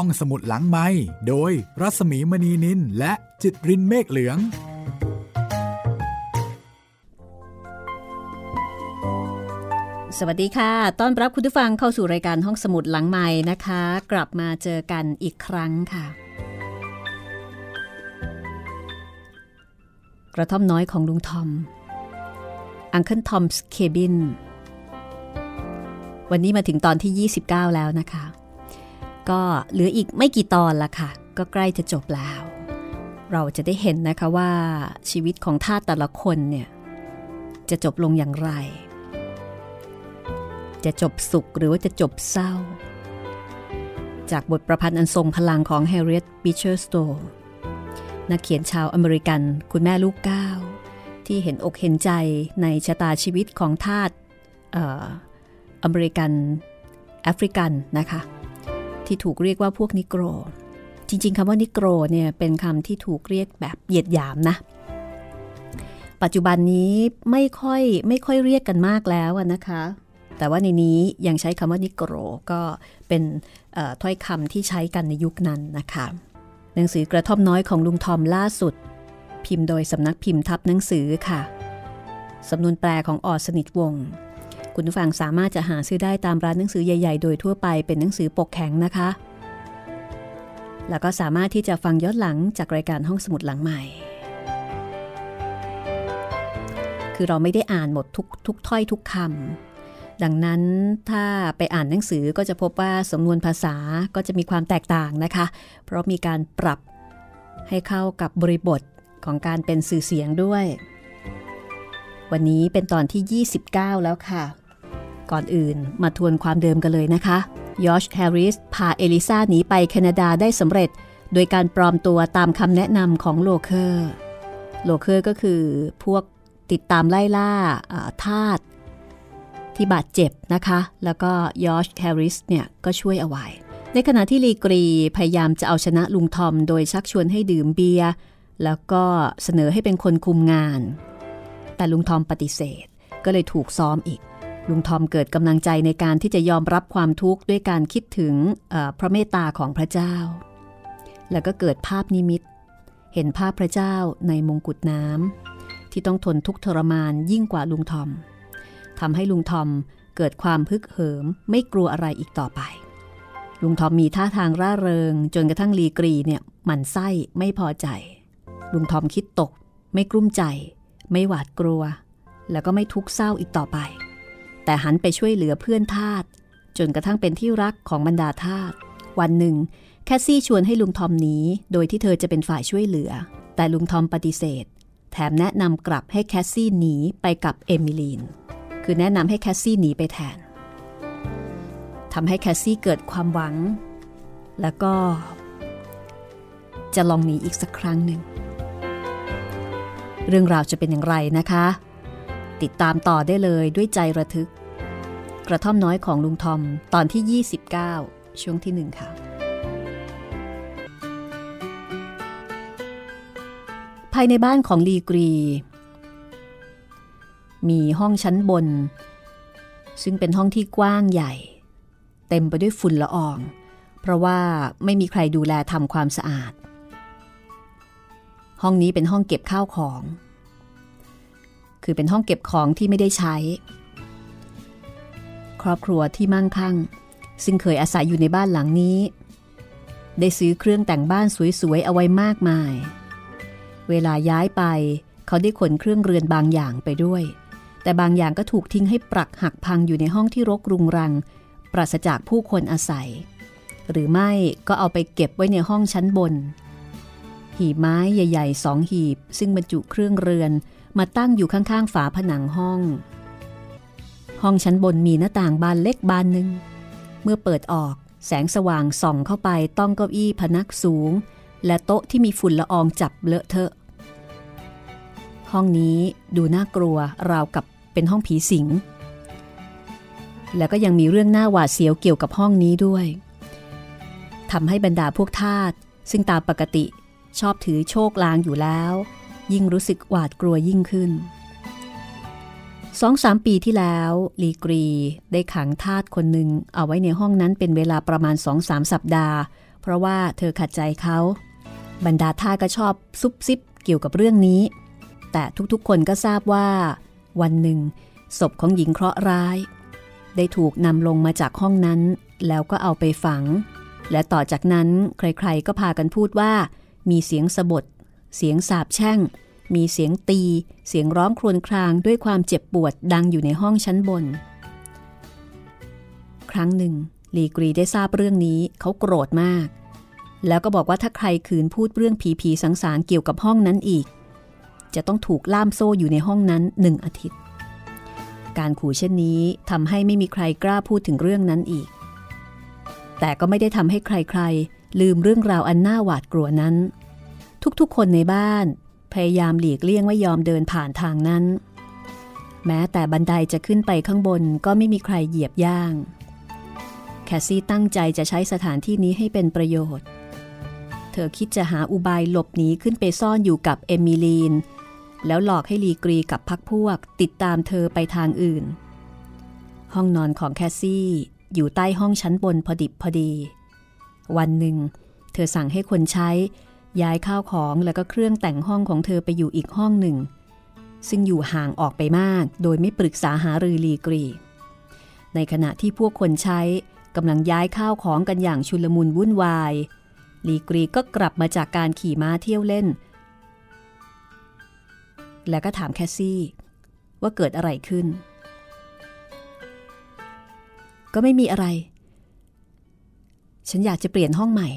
ห้องสมุดหลังไม้โดยรัสมีมณีนินและจิตรินเมฆเหลือง สวัสดีค่ะ ต้อนรับคุณผู้ฟังเข้าสู่รายการห้องสมุดหลังใหม่นะคะ กลับมาเจอกันอีกครั้งค่ะ กระท่อมน้อยของลุงทอม Uncle Tom's Cabin วันนี้มาถึงตอนที่ 29 แล้วนะคะ ก็เหลืออีกไม่กี่ตอนละค่ะ ก็ใกล้จะจบแล้ว เราจะได้เห็นนะคะว่าชีวิตของทาสแต่ละคนเนี่ยจะจบลงอย่างไร จะจบสุขหรือว่าจะจบเศร้า จากบทประพันธ์อันทรงพลังของ Harriet Beecher Stowe นักเขียนชาวอเมริกันคุณแม่ลูกเก้าที่เห็นอกเห็นใจในชะตาชีวิตของทาสอเมริกัน แอฟริกันนะคะ ที่ถูกเรียกว่าพวกนิโกร จริง ๆคำว่านิโกรเนี่ยเป็นคำที่ถูกเรียกแบบเหยียดหยามนะ ปัจจุบันนี้ไม่ค่อยไม่ค่อยเรียกกันมากแล้วนะคะ แต่ว่าในนี้ยังใช้คำว่านิโกรก็เป็นถ้อยคำที่ใช้กันในยุคนั้นนะคะหนังสือกระท่อมน้อยของลุงทอมล่าสุด พิมพ์โดยสำนักพิมพ์ทับหนังสือค่ะสำนวนแปลของออสนิทวงศ์ คุณผู้ฟังสามารถจะหาซื้อได้ตามร้านหนังสือใหญ่ ๆ โดยทั่วไปเป็นหนังสือปกแข็งนะคะ แล้วก็สามารถที่จะฟังย้อนหลังจากรายการห้องสมุดหลังใหม่ คือเราไม่ได้อ่านหมดทุกทุกถ้อยทุกคำดังนั้นถ้าไปอ่านหนังสือก็จะพบว่าสำนวนภาษาก็จะมีความแตกต่างนะคะ เพราะมีการปรับให้เข้ากับบริบทของการเป็นสื่อเสียงด้วย วันนี้เป็นตอนที่ 29 แล้วค่ะ ก่อนอื่นมาทวนความเดิมกันเลยนะคะยอร์ชแฮร์ริสพาเอลิซาหนีไปแคนาดาได้สำเร็จ โดยการปลอมตัวตามคำแนะนำของโลเคอร์ โลเคอร์ก็คือพวกติดตามไล่ล่าทาสที่บาดเจ็บนะคะ แล้วก็ยอชแฮร์ริสเนี่ยก็ช่วยเอาไว้ ในขณะที่ลีกรีพยายามจะเอาชนะลุงทอม โดยชักชวนให้ดื่มเบียร์แล้วก็เสนอให้เป็นคนคุมงาน แต่ลุงทอมปฏิเสธก็เลยถูกซ้อมอีก ลุงทอมเกิดกำลังใจในการที่จะยอมรับความทุกข์ด้วยการคิดถึงพระเมตตาของพระเจ้า แล้วก็เกิดภาพนิมิต เห็นภาพพระเจ้าในมงกุฎน้ำที่ต้องทนทุกทรมานยิ่งกว่าลุงทอมทำให้ลุงทอมเกิดความพึกเหิมไม่กลัวอะไรอีกต่อไป ลุงทอมมีท่าทางร่าเริง จนกระทั่งลีกรีเนี่ยหมันไส้ไม่พอใจ ลุงทอมคิดตก ไม่กลุ้มใจ ไม่หวาดกลัว แล้วก็ไม่ทุกข์เศร้าอีกต่อไป แต่หันไปช่วยเหลือเพื่อนทาสจนกระทั่งเป็นที่รักของบรรดาทาสวันหนึ่ง แคสซี่ชวนให้ลุงทอมหนีโดยที่เธอจะเป็นฝ่ายช่วยเหลือ แต่ลุงทอมปฏิเสธ แถมแนะนำกลับให้แคสซี่หนีไปกับเอมิลีน คือแนะนำให้แคสซี่หนีไปแทนทำให้แคสซี่เกิดความหวัง แล้วก็ จะลองหนีอีกสักครั้งหนึ่ง เรื่องราวจะเป็นอย่างไรนะคะ ติดตามต่อได้เลยด้วยใจระทึก กระท่อมน้อยของลุงทอมตอนที่ 29 ช่วงที่หนึ่งค่ะ ภายในบ้านของลีกรี มีห้องชั้นบน ซึ่งเป็นห้องที่กว้างใหญ่ เต็มไปด้วยฝุ่นละออง เพราะว่าไม่มีใครดูแลทำความสะอาด ห้องนี้เป็นห้องเก็บข้าวของ คือเป็นห้องเก็บของที่ไม่ได้ใช้ ครอบครัวที่มั่งคั่ง ซึ่งเคยอาศัยอยู่ในบ้านหลังนี้ ได้ซื้อเครื่องแต่งบ้านสวยๆเอาไว้มากมาย เวลาย้ายไปเขาได้ขนเครื่องเรือนบางอย่างไปด้วย แต่บางอย่างก็ถูกทิ้งให้ปรักหักพังอยู่ในห้องที่รกรุงรัง ปราศจากผู้คนอาศัย หรือไม่ก็เอาไปเก็บไว้ในห้องชั้นบน หีบไม้ใหญ่ๆสองหีบ ซึ่งบรรจุเครื่องเรือน มาตั้งอยู่ข้างๆฝาผนังห้อง ห้องชั้นบนมีหน้าต่างบานเล็กบานหนึ่ง เมื่อเปิดออกแสงสว่างส่องเข้าไปต้องเก้าอี้พนักสูง และโต๊ะที่มีฝุ่นละอองจับเลอะเทอะ ห้องนี้ดูน่ากลัวราวกับเป็นห้องผีสิง แล้วก็ยังมีเรื่องน่าหวาดเสียวเกี่ยวกับห้องนี้ด้วยทำให้บรรดาพวกทาสซึ่งตามปกติชอบถือโชคลางอยู่แล้ว ยิ่งรู้สึกหวาดกลัวยิ่งขึ้นสองสามปีที่แล้ว ลีกรีได้ขังทาสคนหนึ่งเอาไว้ในห้องนั้นเป็นเวลาประมาณสองสามสัปดาห์ เพราะว่าเธอขัดใจเขา บรรดาท่าก็ชอบซุบซิบเกี่ยวกับเรื่องนี้ แต่ทุกๆคนก็ทราบว่า วันหนึ่ง ศพของหญิงเคราะห์ร้าย ได้ถูกนำลงมาจากห้องนั้น แล้วก็เอาไปฝัง และต่อจากนั้นใครๆก็พากันพูดว่า มีเสียงสะบด เสียงสาบแช่ง มีเสียงตี เสียงร้องครวญครางด้วยความเจ็บปวดดังอยู่ในห้องชั้นบน ครั้งหนึ่งลีกรีได้ทราบเรื่องนี้เขาโกรธมาก แล้วก็บอกว่าถ้าใครคืนพูดเรื่องผีผีสังสารเกี่ยวกับห้องนั้นอีก จะต้องถูกล่ามโซ่อยู่ในห้องนั้นหนึ่งอาทิตย์ การขู่เช่นนี้ทำให้ไม่มีใครกล้าพูดถึงเรื่องนั้นอีก แต่ก็ไม่ได้ทำให้ใครๆ ลืมเรื่องราวอันน่าหวาดกลัวนั้น ทุกๆ คนในบ้าน พยายามหลีกเลี่ยงไม่ยอมเดินผ่านทางนั้น แม้แต่บันไดจะขึ้นไปข้างบนก็ไม่มีใครเหยียบย่าง แคสซี่ตั้งใจจะใช้สถานที่นี้ให้เป็นประโยชน์ เธอคิดจะหาอุบายหลบหนีขึ้นไปซ่อนอยู่กับเอมิลีน แล้วหลอกให้ลีกรีกับพักพวกติดตามเธอไปทางอื่น ห้องนอนของแคสซี่อยู่ใต้ห้องชั้นบนพอดิบพอดี วันหนึ่ง เธอสั่งให้คนใช้ ย้ายข้าวของแล้วก็เครื่องแต่งห้องของเธอไปอยู่อีกห้องหนึ่ง ซึ่งอยู่ห่างออกไปมากโดยไม่ปรึกษาหารือลีกรี ในขณะที่พวกคนใช้กำลังย้ายข้าวของกันอย่างชุลมุนวุ่นวาย ลีกรีก็กลับมาจากการขี่ม้าเที่ยวเล่น แล้วก็ถามแคสซี่ ว่าเกิดอะไรขึ้น ก็ไม่มีอะไร ฉันอยากจะเปลี่ยนห้องใหม่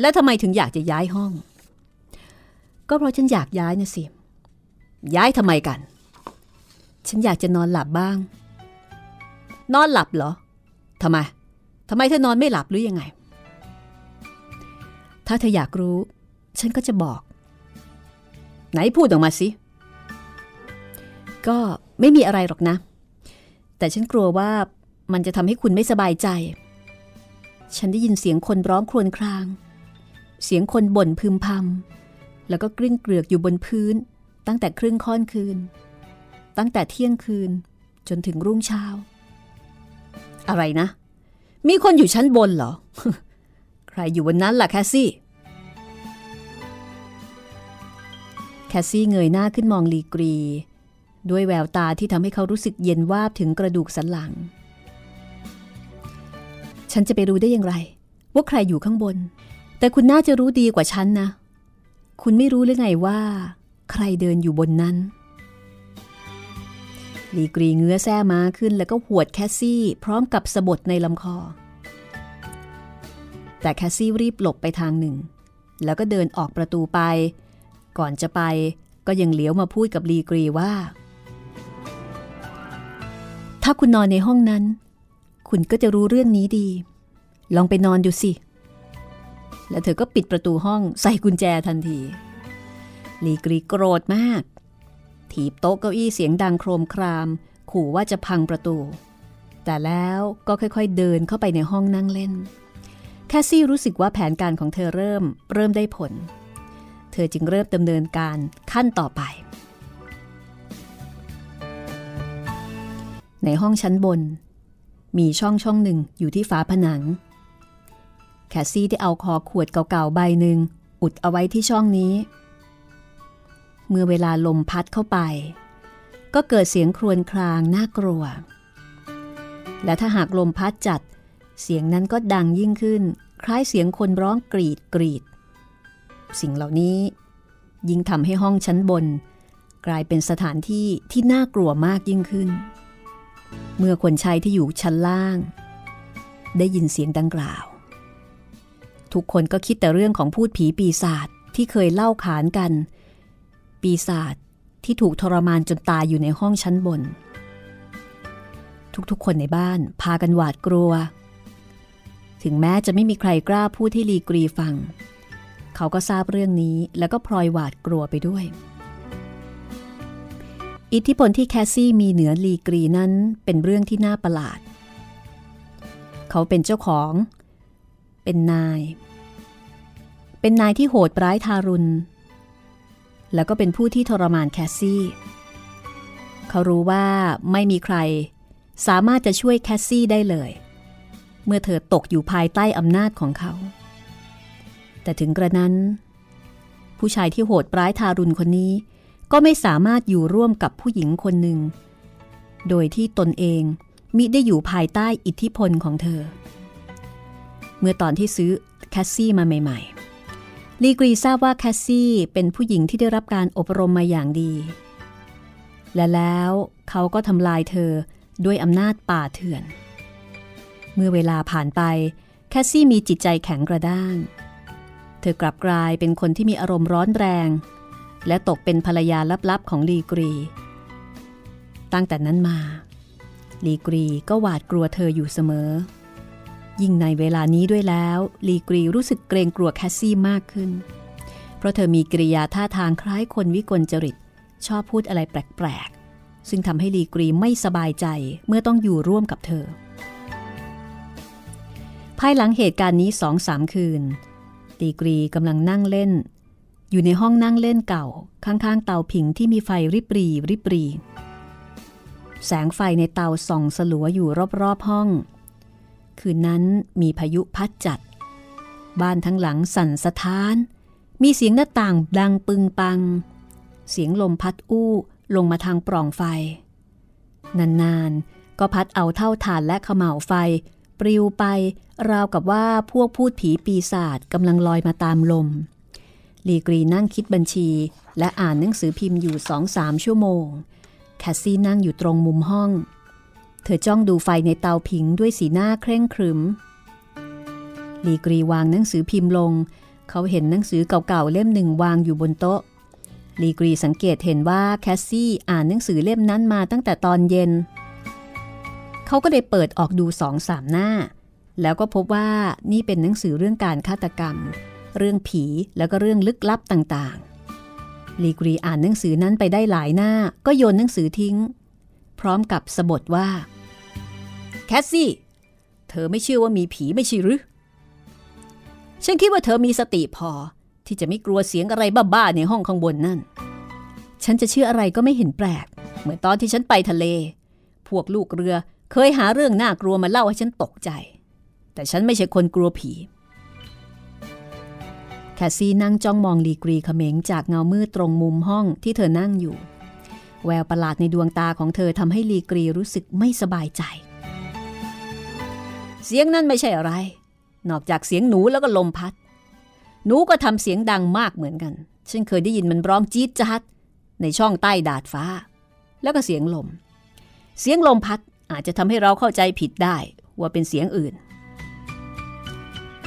แล้วทำไมถึงอยากจะย้ายห้อง ก็เพราะฉันอยากย้ายนะสิ ย้ายทำไมกัน ฉันอยากจะนอนหลับบ้าง นอนหลับเหรอทำไมทำไมเธอนอนไม่หลับหรือยังไง ถ้าเธออยากรู้ ฉันก็จะบอก ไหนพูดออกมาสิ ก็ไม่มีอะไรหรอกนะ แต่ฉันกลัวว่ามันจะทำให้คุณไม่สบายใจ ฉันได้ยินเสียงคนร้องครวญคราง เสียงคนบ่นพึมพำแล้วก็กลิ้งเกลือกอยู่บนพื้น ตั้งแต่ครึ่งค่อนคืน ตั้งแต่เที่ยงคืนจนถึงรุ่งเช้า อะไรนะ มีคนอยู่ชั้นบนเหรอ ใครอยู่บนนั้นล่ะแคสซี่ แคสซี่เงยหน้าขึ้นมองลีกรี ด้วยแววตาที่ทำให้เขารู้สึกเย็นวาบถึงกระดูกสันหลัง ฉันจะไปรู้ได้อย่างไร ว่าใครอยู่ข้างบน แต่คุณน่าจะรู้ดีกว่าฉันนะ คุณไม่รู้หรือไงว่า ใครเดินอยู่บนนั้นลีกรีเงื้อแส้ม้าขึ้นแล้วก็หวดแคสซี่พร้อมกับสบถในลำคอ แต่แคสซี่รีบหลบไปทางหนึ่ง แล้วก็เดินออกประตูไป ก่อนจะไปก็ยังเหลียวมาพูดกับลีกรีว่า ถ้าคุณนอนในห้องนั้น คุณก็จะรู้เรื่องนี้ดี ลองไปนอนดูสิ แล้วเธอก็ปิดประตูห้องใส่กุญแจทันทีลีกรีโกรธมาก ถีบโต๊ะเก้าอี้เสียงดังโครมคราม ขู่ว่าจะพังประตู แต่แล้วก็ค่อยๆเดินเข้าไปในห้องนั่งเล่น แคสซี่รู้สึกว่าแผนการของเธอเริ่มเริ่มได้ผล เธอจึงเริ่มดำเนินการขั้นต่อไป ในห้องชั้นบน มีช่องช่องหนึ่งอยู่ที่ฝาผนัง แคสซี่ได้เอาคอขวดเก่าๆใบหนึ่งอุดเอาไว้ที่ช่องนี้ เมื่อเวลาลมพัดเข้าไป ก็เกิดเสียงครวญครางน่ากลัว และถ้าหากลมพัดจัด เสียงนั้นก็ดังยิ่งขึ้น คล้ายเสียงคนร้องกรีดกรีด สิ่งเหล่านี้ ยิ่งทำให้ห้องชั้นบน กลายเป็นสถานที่ที่น่ากลัวมากยิ่งขึ้น เมื่อคนใช้ที่อยู่ชั้นล่าง ได้ยินเสียงดังกล่าว ทุกคนก็คิดแต่เรื่องของพูดผีปีศาจที่เคยเล่าขานกัน ปีศาจที่ถูกทรมานจนตายอยู่ในห้องชั้นบน ทุกๆ คนในบ้านพากันหวาดกลัว ถึงแม้จะไม่มีใครกล้าพูดให้ลีกรีฟัง เขาก็ทราบเรื่องนี้แล้วก็พลอยหวาดกลัวไปด้วย อิทธิพลที่แคสซี่มีเหนือลีกรีนั้นเป็นเรื่องที่น่าประหลาด เขาเป็นเจ้าของ เป็นนาย เป็นนายที่โหดร้ายทารุณ แล้วก็เป็นผู้ที่ทรมานแคสซี่ เขารู้ว่าไม่มีใคร สามารถจะช่วยแคสซี่ได้เลย เมื่อเธอตกอยู่ภายใต้อำนาจของเขา แต่ถึงกระนั้น ผู้ชายที่โหดร้ายทารุณคนนี้ ก็ไม่สามารถอยู่ร่วมกับผู้หญิงคนหนึ่ง โดยที่ตนเองมิได้อยู่ภายใต้อิทธิพลของเธอ เมื่อตอนที่ซื้อแคสซี่มาใหม่ๆ ลีกรีทราบว่าแคสซี่เป็นผู้หญิงที่ได้รับการอบรมมาอย่างดี และแล้วเขาก็ทำลายเธอด้วยอำนาจป่าเถื่อน เมื่อเวลาผ่านไปแคสซี่มีจิตใจแข็งกระด้าง เธอกลับกลายเป็นคนที่มีอารมณ์ร้อนแรง และตกเป็นภรรยาลับๆของลีกรี ตั้งแต่นั้นมา ลีกรีก็หวาดกลัวเธออยู่เสมอ ยิ่งในเวลานี้ด้วยแล้ว ลีกรีรู้สึกเกรงกลัวแคสซี่มากขึ้น เพราะเธอมีกิริยาท่าทางคล้ายคนวิกลจริต ชอบพูดอะไรแปลกๆ ซึ่งทำให้ลีกรีไม่สบายใจเมื่อต้องอยู่ร่วมกับเธอ ภายหลังเหตุการณ์นี้สองสามคืน ลีกรีกำลังนั่งเล่น อยู่ในห้องนั่งเล่นเก่า ข้างๆ เตาผิงที่มีไฟริบรีริบรี แสงไฟในเตาส่องสลัวอยู่รอบๆห้อง คืนนั้นมีพายุพัดจัด บ้านทั้งหลังสั่นสะท้าน มีเสียงหน้าต่างดังปึงปัง เสียงลมพัดอู้ลงมาทางปล่องไฟ นานๆ ก็พัดเอาเถ้าถ่านและเขม่าไฟ ปลิวไปราวกับว่าพวกภูตผีปีศาจกำลังลอยมาตามลม ลีกรีนั่งคิดบัญชี และอ่านหนังสือพิมพ์อยู่สองสามชั่วโมง แคสซี่นั่งอยู่ตรงมุมห้อง เธอจ้องดูไฟในเตาผิงด้วยสีหน้าเคร่งขรึม ลีกรีวางหนังสือพิมพ์ลง เขาเห็นหนังสือเก่าๆเล่มหนึ่งวางอยู่บนโต๊ะ ลีกรีสังเกตเห็นว่าแคสซี่อ่านหนังสือเล่มนั้นมาตั้งแต่ตอนเย็น เขาก็ได้เปิดออกดูสองสามหน้า แล้วก็พบว่านี่เป็นหนังสือเรื่องการฆาตกรรม เรื่องผีแล้วก็เรื่องลึกลับต่างๆ ลีกรีอ่านหนังสือนั้นไปได้หลายหน้า ก็โยนหนังสือทิ้ง พร้อมกับสบถว่า แคสซี่ เธอไม่เชื่อว่ามีผีไม่ใช่หรือ ฉันคิดว่าเธอมีสติพอที่จะไม่กลัวเสียงอะไรบ้าๆในห้องข้างบนนั่น ฉันจะเชื่ออะไรก็ไม่เห็นแปลก เหมือนตอนที่ฉันไปทะเล พวกลูกเรือเคยหาเรื่องน่ากลัวมาเล่าให้ฉันตกใจ แต่ฉันไม่ใช่คนกลัวผี แคสซี่นั่งจ้องมองลีกรีเขมงจากเงามืดตรงมุมห้องที่เธอนั่งอยู่ แววประหลาดในดวงตาของเธอทำให้ลีกรีรู้สึกไม่สบายใจ เสียงนั้นไม่ใช่อะไร นอกจากเสียงหนูแล้วก็ลมพัด หนูก็ทำเสียงดังมากเหมือนกัน ฉันเคยได้ยินมันร้องจี๊ดจ๊าดในช่องใต้ดาดฟ้า แล้วก็เสียงลม เสียงลมพัดอาจจะทำให้เราเข้าใจผิดได้ว่าเป็นเสียงอื่น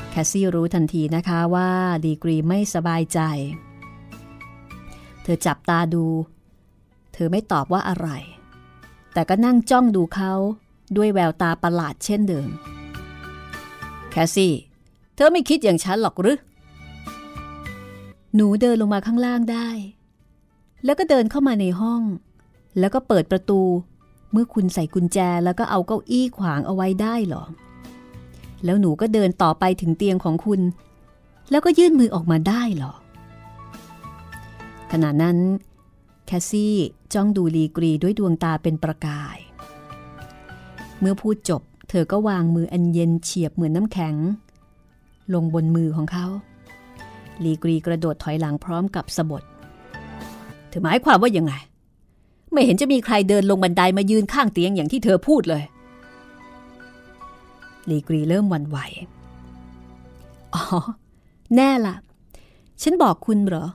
แคสซี่รู้ทันทีนะคะว่าดีกรีไม่สบายใจ เธอจับตาดู เธอไม่ตอบว่าอะไร แต่ก็นั่งจ้องดูเขาด้วยแววตาประหลาดเช่นเดิม แคสซี่ เธอไม่คิดอย่างฉันหรอกหรือ หนูเดินลงมาข้างล่างได้ แล้วก็เดินเข้ามาในห้อง แล้วก็เปิดประตู เมื่อคุณใส่กุญแจแล้วก็เอาเก้าอี้ขวางเอาไว้ได้หรอ แล้วหนูก็เดินต่อไปถึงเตียงของคุณ แล้วก็ยื่นมือออกมาได้หรอ ขณะนั้นแคสซี่จ้องดูลีกรีด้วยดวงตาเป็นประกาย เมื่อพูดจบ เธอก็วางมืออันเย็นเฉียบเหมือนน้ำแข็ง ลงบนมือของเขาลีกรีกระโดดถอยหลังพร้อมกับสบถเธอหมายความว่ายังไง ไม่เห็นจะมีใครเดินลงบันไดมายืนข้างเตียงอย่างที่เธอพูดเลยลีกรีเริ่มหวั่นไหว อ๋อ แน่ละ ฉันบอกคุณเหรอ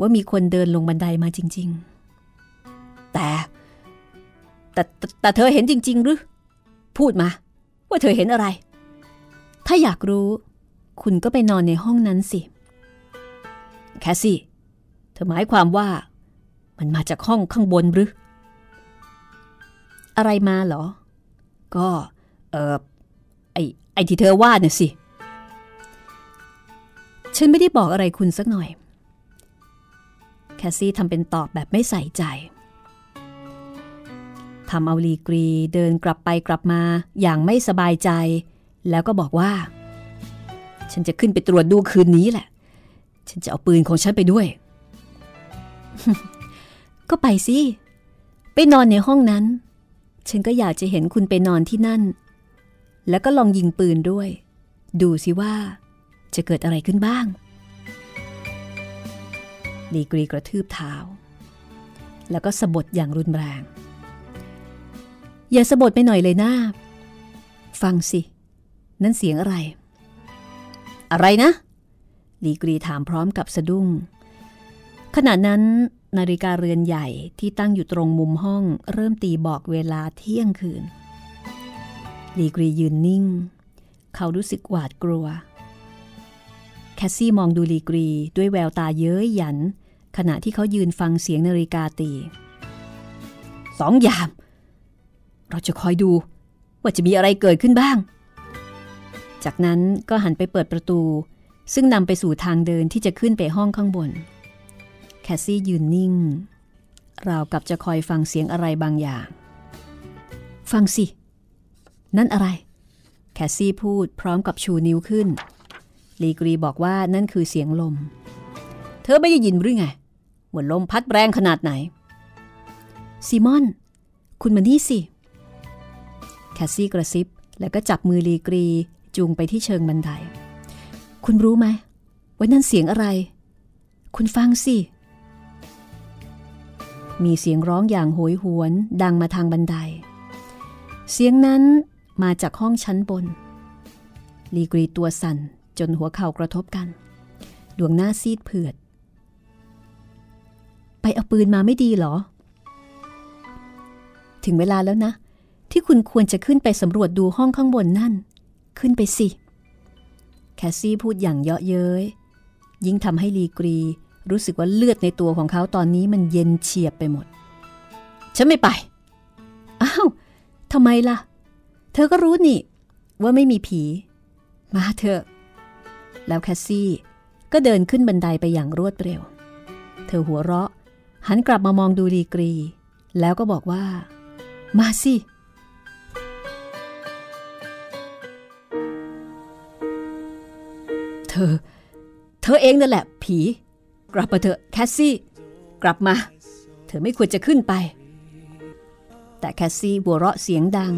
ว่ามีคนเดินลงบันไดมาจริง ๆ แต่แต่แต่เธอเห็นจริง ๆ หรือ พูดมา ว่าเธอเห็นอะไร ถ้าอยากรู้ คุณก็ไปนอนในห้องนั้นสิ แคสซี่ เธอหมายความว่า มันมาจากห้องข้างบนหรือ อะไรมาเหรอ ก็ เออไอไอที่เธอว่าเนี่ยสิ ฉันไม่ได้บอกอะไรคุณสักหน่อย แคสซี่ทำเป็นตอบแบบไม่ใส่ใจ ทำเอาลีกรีเดินกลับไปกลับมาอย่างไม่สบายใจ แล้วก็บอกว่า ฉันจะขึ้นไปตรวจดูคืนนี้แหละ ฉันจะเอาปืนของฉันไปด้วย ก็ไปสิ ไปนอนในห้องนั้น ฉันก็อยากจะเห็นคุณไปนอนที่นั่น แล้วก็ลองยิงปืนด้วย ดูสิว่า จะเกิดอะไรขึ้นบ้าง ลีกรีกระทืบเท้า แล้วก็สะบดอย่างรุนแรง อย่าสะบดไปหน่อยเลยนะฟังสิ นั่นเสียงอะไร อะไรนะ ลีกรีถามพร้อมกับสะดุ้ง ขณะนั้นนาฬิกาเรือนใหญ่ที่ตั้งอยู่ตรงมุมห้องเริ่มตีบอกเวลาเที่ยงคืน ลีกรียืนนิ่ง เขารู้สึกหวาดกลัว แคสซี่มองดูลีกรีด้วยแววตาเย้ยหยัน ขณะที่เขายืนฟังเสียงนาฬิกาตี สองยาม เราจะคอยดูว่าจะมีอะไรเกิดขึ้นบ้าง จากนั้นก็หันไปเปิดประตู ซึ่งนำไปสู่ทางเดินที่จะขึ้นไปห้องข้างบน แคสซี่ยืนนิ่ง ราวกับจะคอยฟังเสียงอะไรบางอย่าง ฟังสิ นั่นอะไร แคสซี่พูดพร้อมกับชูนิ้วขึ้น ลีกรีบอกว่านั่นคือเสียงลม เธอไม่ได้ยินหรือไงว่าลมพัดแรงขนาดไหน ซีมอน คุณมานี่สิ แคสซี่กระซิบ แล้วก็จับมือลีกรีจูงไปที่เชิงบันได คุณรู้ไหมว่านั่นเสียงอะไร คุณฟังสิ มีเสียงร้องอย่างโหยหวนดังมาทางบันได เสียงนั้นมาจากห้องชั้นบน ลีกรีตัวสั่นจนหัวเข่ากระทบกัน ดวงหน้าซีดเผือด ไปเอาปืนมาไม่ดีหรอ ถึงเวลาแล้วนะ ที่คุณควรจะขึ้นไปสำรวจดูห้องข้างบนนั่น ขึ้นไปสิ แคสซี่พูดอย่างเยาะเย้ย ยิ่งทำให้ลีกรี รู้สึกว่าเลือดในตัวของเขาตอนนี้มันเย็นเฉียบไปหมด ฉันไม่ไป อ้าวทำไมล่ะ เธอก็รู้นี่ ว่าไม่มีผี มาเถอะ แล้วแคสซี่ก็เดินขึ้นบันไดไปอย่างรวดเร็ว เธอหัวเราะ หันกลับมามองดูลีกรี แล้วก็บอกว่า มาสิ อ เธอเองนั่นแหละ ผี กลับมาเถอะแคสซี่ กลับมา เธอไม่ควรจะขึ้นไป แต่แคสซี่หัวเราะเสียงดัง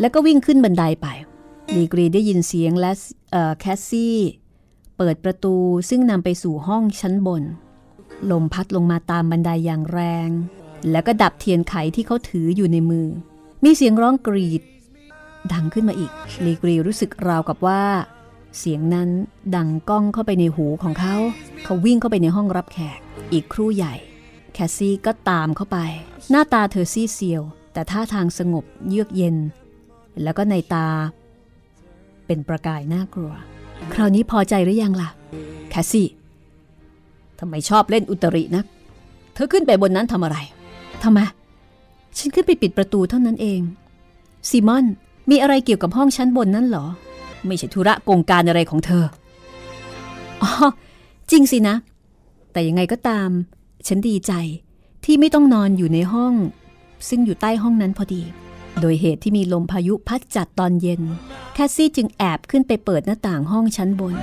แล้วก็วิ่งขึ้นบันไดไปลีกรีได้ยินเสียงและแคสซี่ เปิดประตูซึ่งนำไปสู่ห้องชั้นบน ลมพัดลงมาตามบันไดอย่างแรง แล้วก็ดับเทียนไขที่เขาถืออยู่ในมือ มีเสียงร้องกรี๊ด ดังขึ้นมาอีกลีกรีรู้สึกราวกับว่า เสียงนั้นดังก้องเข้าไปในหูของเขา เขาวิ่งเข้าไปในห้องรับแขก อีกครู่ใหญ่ แคสซี่ก็ตามเข้าไป หน้าตาเธอซีดเซียว แต่ท่าทางสงบเยือกเย็น แล้วก็ในตา เป็นประกายน่ากลัว คราวนี้พอใจหรือยังล่ะ แคสซี่ทำไมชอบเล่นอุตรินัก เธอขึ้นไปบนนั้นทำอะไรทำไมฉันขึ้นไปปิดประตูเท่านั้นเองซีมอนมีอะไรเกี่ยวกับห้องชั้นบนนั้นหรอ ไม่ใช่ธุระกงการอะไรของเธอ อ๋อ จริงสินะ แต่ยังไงก็ตาม ฉันดีใจที่ไม่ต้องนอนอยู่ในห้อง ซึ่งอยู่ใต้ห้องนั้นพอดี โดยเหตุที่มีลมพายุพัดจัดตอนเย็น แคสซี่จึงแอบขึ้นไปเปิดหน้าต่างห้องชั้นบน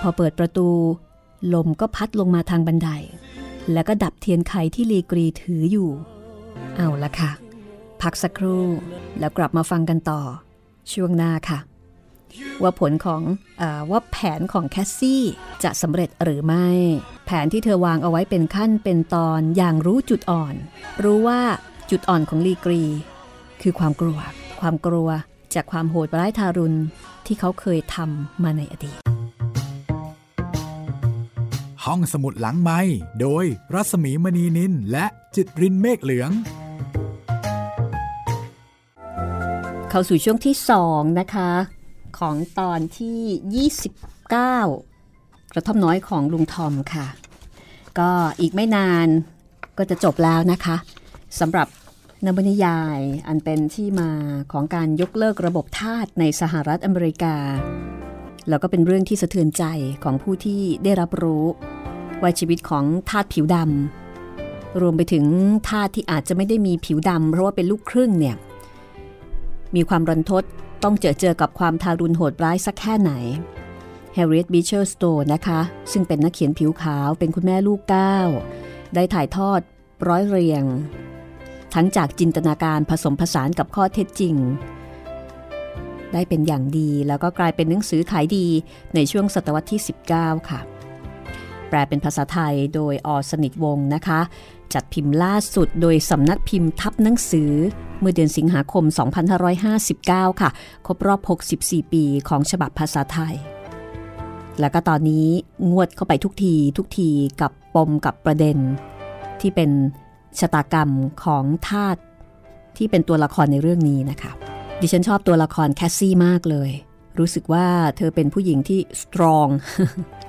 พอเปิดประตู ลมก็พัดลงมาทางบันได แล้วก็ดับเทียนไขที่ลีกรีถืออยู่ เอาละค่ะ พักสักครู่ แล้วกลับมาฟังกันต่อ ช่วงหน้าค่ะ ว่าผลของอว่าแผนของแคสซี่จะสำเร็จหรือไม่ แผนที่เธอวางเอาไว้เป็นขั้นเป็นตอนอย่างรู้จุดอ่อน รู้ว่าจุดอ่อนของลีกรี คือความกลัว ความกลัวจากความโหดร้ายทารุณที่เขาเคยทำมาในอดีต ห้องสมุดหลังไม้โดยรัสมีมณีนินและจิตรินเมฆเหลืองเข้าสู่ช่วงที่ 2 นะคะ ของตอนที่ 29 กระท่อมน้อยของลุงทอมค่ะ ก็อีกไม่นานก็จะจบแล้วนะคะสำหรับนวนิยายอันเป็นที่มาของการยกเลิกระบบทาสในสหรัฐอเมริกา แล้วก็เป็นเรื่องที่สะเทือนใจของผู้ที่ได้รับรู้ว่าชีวิตของทาสผิวดำรวมไปถึงทาสที่อาจจะไม่ได้มีผิวดำเพราะว่าเป็นลูกครึ่งเนี่ยมีความรันทด ต้องเจอเจอกับความทารุณโหดร้ายสักแค่ไหน Harriet Beecher Stowe นะคะ ซึ่งเป็นนักเขียนผิวขาวเป็นคุณแม่ลูกเก้าได้ถ่ายทอดร้อยเรียง ทั้งจากจินตนาการผสมผสานกับข้อเท็จจริง ได้เป็นอย่างดีแล้วก็กลายเป็นหนังสือขายดีในช่วงศตวรรษที่ 19 ค่ะ แปลเป็นภาษาไทยโดยอสนิทวงนะคะ จัดพิมพ์ล่าสุดโดยสำนักพิมพ์ทับหนังสือ เมื่อเดือนสิงหาคม 2559 ค่ะ ครบรอบ 64 ปีของฉบับภาษาไทย แล้วก็ตอนนี้งวดเข้าไปทุกทีทุกทีกับปมกับประเด็น ที่เป็นชะตากรรมของทาตที่เป็นตัวละครในเรื่องนี้นะคะ ดิฉันชอบตัวละครแคสซี่มากเลย รู้สึกว่าเธอเป็นผู้หญิงที่สตรอง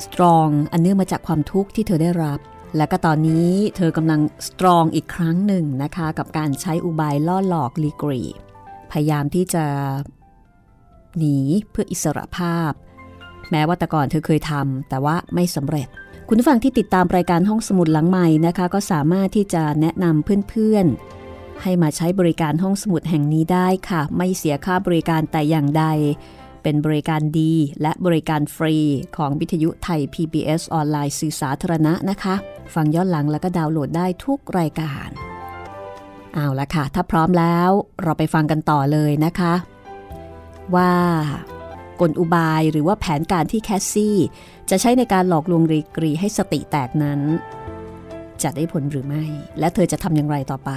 สตรองอันเนื่องมาจากความทุกข์ที่เธอได้รับ และก็ตอนนี้เธอกำลังสตรองอีกครั้งหนึ่งนะคะ กับการใช้อุบายล่อหลอกลีกรี พยายามที่จะหนีเพื่ออิสรภาพ แม้ว่าแต่ก่อนเธอเคยทำแต่ว่าไม่สำเร็จ คุณผู้ฟังที่ติดตามรายการห้องสมุดหลังใหม่นะคะ ก็สามารถที่จะแนะนำเพื่อนๆ ให้มาใช้บริการห้องสมุดแห่งนี้ได้ค่ะ ไม่เสียค่าบริการแต่อย่างใด เป็นบริการดี และบริการฟรีของวิทยุไทย PBS ออนไลน์สื่อสาธารณะนะคะ ฟังย้อนหลังแล้วก็ดาวน์โหลดได้ทุกรายการ เอาละค่ะ ถ้าพร้อมแล้วเราไปฟังกันต่อเลยนะคะ ว่ากลอุบายหรือว่าแผนการที่แคสซี่ จะใช้ในการหลอกลวงรีกรีให้สติแตกนั้น จะได้ผลหรือไม่ และเธอจะทำอย่างไรต่อไป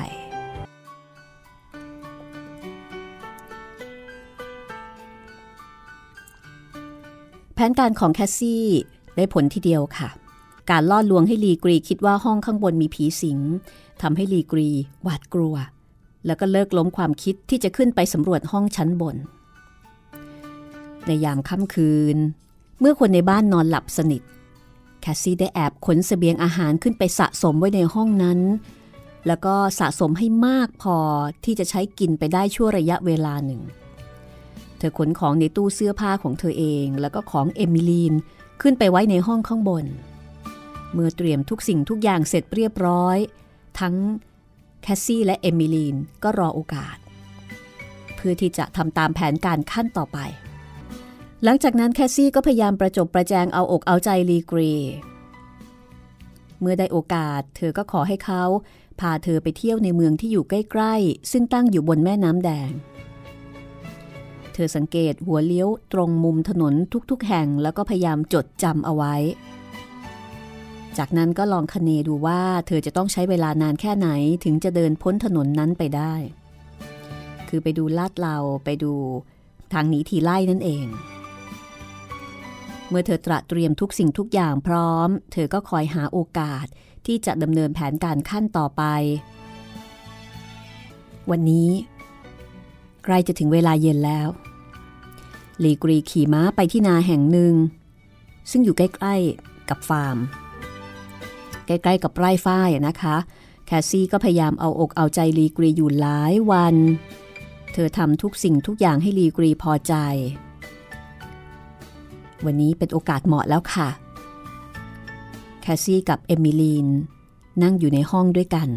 แผนการของแคสซี่ได้ผลทีเดียวค่ะ การล่อลวงให้ลีกรีคิดว่าห้องข้างบนมีผีสิงทำให้ลีกรีหวาดกลัว แล้วก็เลิกล้มความคิดที่จะขึ้นไปสำรวจห้องชั้นบน ในยามค่ำคืน เมื่อคนในบ้านนอนหลับสนิท แคสซี่ได้แอบขนเสบียงอาหารขึ้นไปสะสมไว้ในห้องนั้น แล้วก็สะสมให้มากพอที่จะใช้กินไปได้ชั่วระยะเวลาหนึ่ง เธอขนของในตู้เสื้อผ้าของเธอเอง แล้วก็ของเอมิลีนขึ้นไปไว้ในห้องข้างบน เมื่อเตรียมทุกสิ่งทุกอย่างเสร็จเรียบร้อย ทั้งแคสซี่และเอมิลีนก็รอโอกาส เพื่อที่จะทำตามแผนการขั้นต่อไป หลังจากนั้นแคสซี่ก็พยายามประจบประแจงเอาอกเอาใจลีกรีเมื่อได้โอกาส เธอก็ขอให้เขาพาเธอไปเที่ยวในเมืองที่อยู่ใกล้ ๆ ซึ่งตั้งอยู่บนแม่น้ำแดง ธอสังเกตหัวเลี้ยวตรงมุมถนนทุกๆ แห่งแล้วก็พยายามจดจำเอาไว้ จากนั้นก็ลองคเนดูว่าเธอจะต้องใช้เวลานานแค่ไหนถึงจะเดินพ้นถนนนั้นไปได้ คือไปดูลาดเราไปดูทางหนีทีไล่นั่นเอง เมื่อเธอตระเตรียมทุกสิ่งทุกอย่างพร้อม เธอก็คอยหาโอกาสที่จะดำเนินแผนการขั้นต่อไป วันนี้ใกล้จะถึงเวลาเย็นแล้ว ลีกรีขี่ม้าไปที่นาแห่งหนึ่ง ซึ่งอยู่ใกล้ๆกับฟาร์ม ใกล้ๆกับไร่ฝ้ายนะคะ แคสซี่ก็พยายามเอาอกเอาใจลีกรีอยู่หลายวัน เธอทำทุกสิ่งทุกอย่างให้ลีกรีพอใจ วันนี้เป็นโอกาสเหมาะแล้วค่ะ แคสซี่กับเอมิลีนนั่งอยู่ในห้องด้วยกัน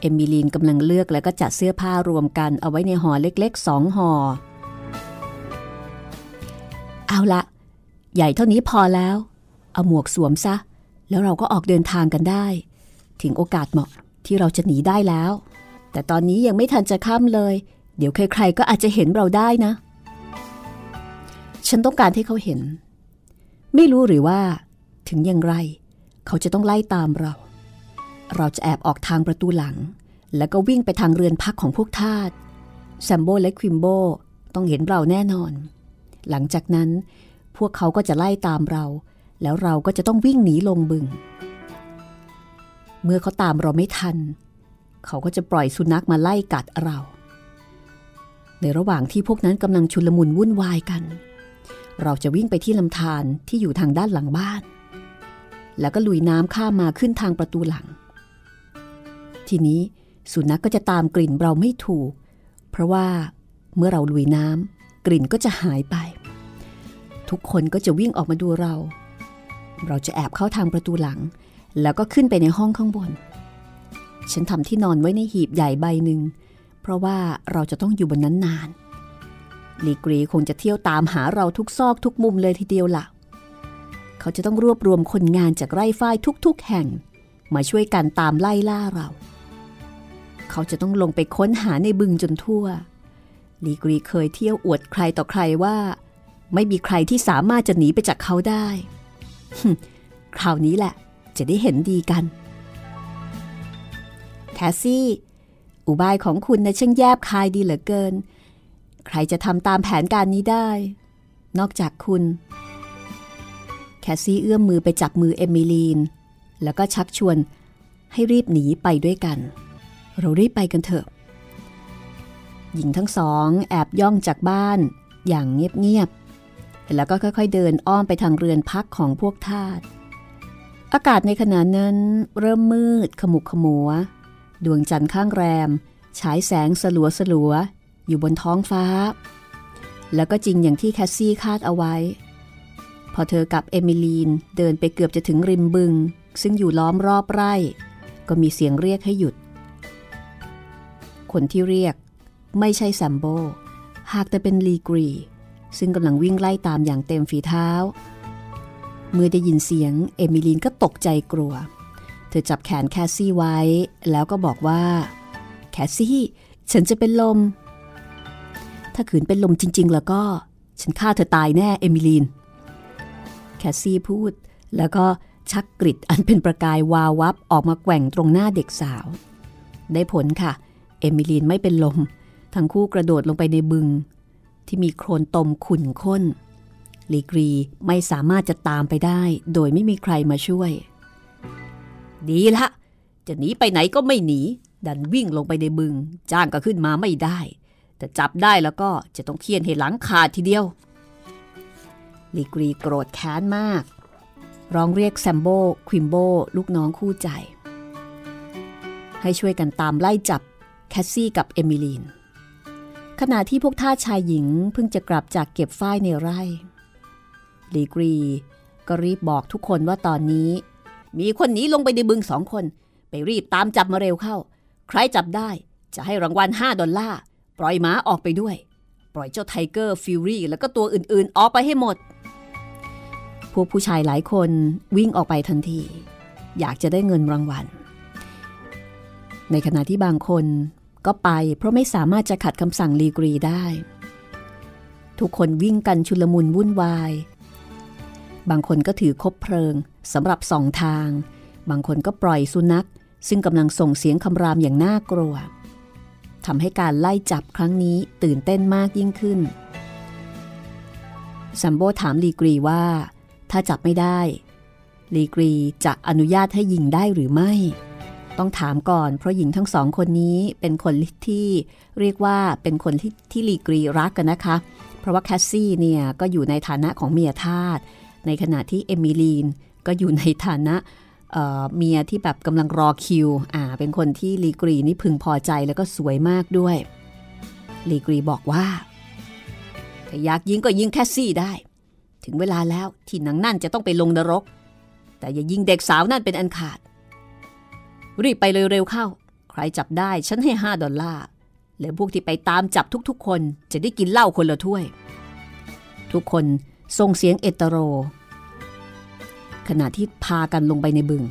เอมิลีนกำลังเลือกแล้วก็จัดเสื้อผ้ารวมกันเอาไว้ในห่อเล็กๆสองห่อ เอาละใหญ่เท่านี้พอแล้ว เอาหมวกสวมซะ แล้วเราก็ออกเดินทางกันได้ ถึงโอกาสเหมาะที่เราจะหนีได้แล้ว แต่ตอนนี้ยังไม่ทันจะค่ำเลย เดี๋ยวใครๆก็อาจจะเห็นเราได้นะ ฉันต้องการให้เขาเห็น ไม่รู้หรือว่า ถึงอย่างไร เขาจะต้องไล่ตามเรา เราจะแอบออกทางประตูหลัง แล้วก็วิ่งไปทางเรือนพักของพวกทาสแซมโบและควิมโบต้องเห็นเราแน่นอน หลังจากนั้นพวกเขาก็จะไล่ตามเรา แล้วเราก็จะต้องวิ่งหนีลงบึง เมื่อเขาตามเราไม่ทัน เขาก็จะปล่อยสุนัขมาไล่กัดเรา ในระหว่างที่พวกนั้นกำลังชุลมุนวุ่นวายกัน เราจะวิ่งไปที่ลำธารที่อยู่ทางด้านหลังบ้าน แล้วก็ลุยน้ำข้ามมาขึ้นทางประตูหลัง ทีนี้สุนัขกก็จะตามกลิ่นเราไม่ถูก เพราะว่าเมื่อเราลุยน้ำกลิ่นก็จะหายไป ทุกคนก็จะวิ่งออกมาดูเรา เราจะแอบเข้าทางประตูหลัง แล้วก็ขึ้นไปในห้องข้างบน ฉันทำที่นอนไว้ในหีบใหญ่ใบหนึ่ง เพราะว่าเราจะต้องอยู่บนนั้นนาน ลีกรีคงจะเที่ยวตามหาเราทุกซอกทุกมุมเลยทีเดียวละ่ะ เขาจะต้องรวบรวมคนงานจากไร่ฝ้ายทุกๆ แห่ง มาช่วยกันตามไล่ล่าเรา เขาจะต้องลงไปค้นหาในบึงจนทั่วลีกรีเคยเที่ยวอวดใครต่อใครว่า ไม่มีใครที่สามารถจะหนีไปจากเขาได้ คราวนี้แหละ จะได้เห็นดีกันแคสซี่ อุบายของคุณนะช่างแยบคายดีเหลือเกิน ใครจะทำตามแผนการนี้ได้ นอกจากคุณ แคสซี่เอื้อมมือไปจับมือเอมิลีน แล้วก็ชักชวนให้รีบหนีไปด้วยกัน เรารีบไปกันเถอะ หญิงทั้งสองแอบย่องจากบ้านอย่างเงียบๆ แล้วก็ค่อยๆ เดินอ้อมไปทางเรือนพักของพวกทาสอากาศในขณะนั้นเริ่มมืดขมุกขมัว ดวงจันทร์ข้างแรม ฉายแสงสลัวสลัวอยู่บนท้องฟ้า แล้วก็จริงอย่างที่แคสซี่คาดเอาไว้ พอเธอกับเอมิลีนเดินไปเกือบจะถึงริมบึง ซึ่งอยู่ล้อมรอบไร่ ก็มีเสียงเรียกให้หยุด คนที่เรียกไม่ใช่แซมโบ หากแต่เป็นลีกรี ซึ่งกำลังวิ่งไล่ตามอย่างเต็มฝีเท้า เมื่อได้ยินเสียงเอมิลีนก็ตกใจกลัว เธอจับแขนแคสซี่ไว้ แล้วก็บอกว่า แคสซี่ ฉันจะเป็นลม ถ้าขืนเป็นลมจริง ๆ แล้วก็ ฉันฆ่าเธอตายแน่เอมิลีน แคสซี่พูด แล้วก็ชักกริชอันเป็นประกายวาววับออกมาแกว่งตรงหน้าเด็กสาว ได้ผลค่ะ เอมิลีนไม่เป็นลม ทั้งคู่กระโดดลงไปในบึง ที่มีโคลนตมขุ่นข้น ลีกรีไม่สามารถจะตามไปได้โดยไม่มีใครมาช่วย ดีละ จะหนีไปไหนก็ไม่หนี ดันวิ่งลงไปในบึง จ้างก็ขึ้นมาไม่ได้ แต่จับได้แล้วก็จะต้องเฆี่ยนให้หลังขาดทีเดียว ลีกรีโกรธแค้นมาก ร้องเรียกแซมโบควิมโบลูกน้องคู่ใจ ให้ช่วยกันตามไล่จับแคสซี่กับเอมิลีน ขณะที่พวกทาสชายหญิงเพิ่งจะกลับจากเก็บฝ้ายในไร่ลีกรีก็รีบบอกทุกคนว่าตอนนี้ มีคนหนีลงไปในบึงสองคน ไปรีบตามจับมาเร็วเข้า ใครจับได้จะให้รางวัล 5 ดอลลาร์ ปล่อยหมาออกไปด้วย ปล่อยเจ้าไทเกอร์ฟิวรี่แล้วก็ตัวอื่นๆ ออกไปให้หมด พวกผู้ชายหลายคนวิ่งออกไปทันที อยากจะได้เงินรางวัล ในขณะที่บางคน ก็ไปเพราะไม่สามารถจะขัดคำสั่งลีกรีได้ ทุกคนวิ่งกันชุลมุนวุ่นวาย บางคนก็ถือคบเพลิงสำหรับสองทาง บางคนก็ปล่อยสุนัข ซึ่งกำลังส่งเสียงคำรามอย่างน่ากลัวทำให้การไล่จับครั้งนี้ตื่นเต้นมากยิ่งขึ้นแซมโบถามลีกรีว่า ถ้าจับไม่ได้ ลีกรีจะอนุญาตให้ยิงได้หรือไม่ ต้องถามก่อน เพราะหญิงทั้งสองคนนี้เป็นคนที่เรียกว่าเป็นคนที่ที่ลีกรีรักกันนะคะ เพราะว่าแคสซี่เนี่ยก็อยู่ในฐานะของเมียทาสในขณะที่เอมิลีนก็อยู่ในฐานะเมียที่แบบกำลังรอคิวอ่าเป็นคนที่ลีกรีนี่พึงพอใจแล้วก็สวยมากด้วย ลีกรีบอกว่าถ้าอยากยิงก็ยิงแคสซี่ได้ ถึงเวลาแล้วที่หนังนั่นจะต้องไปลงนรก แต่อย่ายิงเด็กสาวนั่นเป็นอันขาด รีบไปเร็วๆเข้า ใครจับได้ฉันให้ห้าดอลลาร์แล้วพวกที่ไปตามจับทุกๆ คนจะได้กินเหล้าคนละถ้วย ทุกคนส่งเสียงเอตโร ขณะที่พากันลงไปในบึง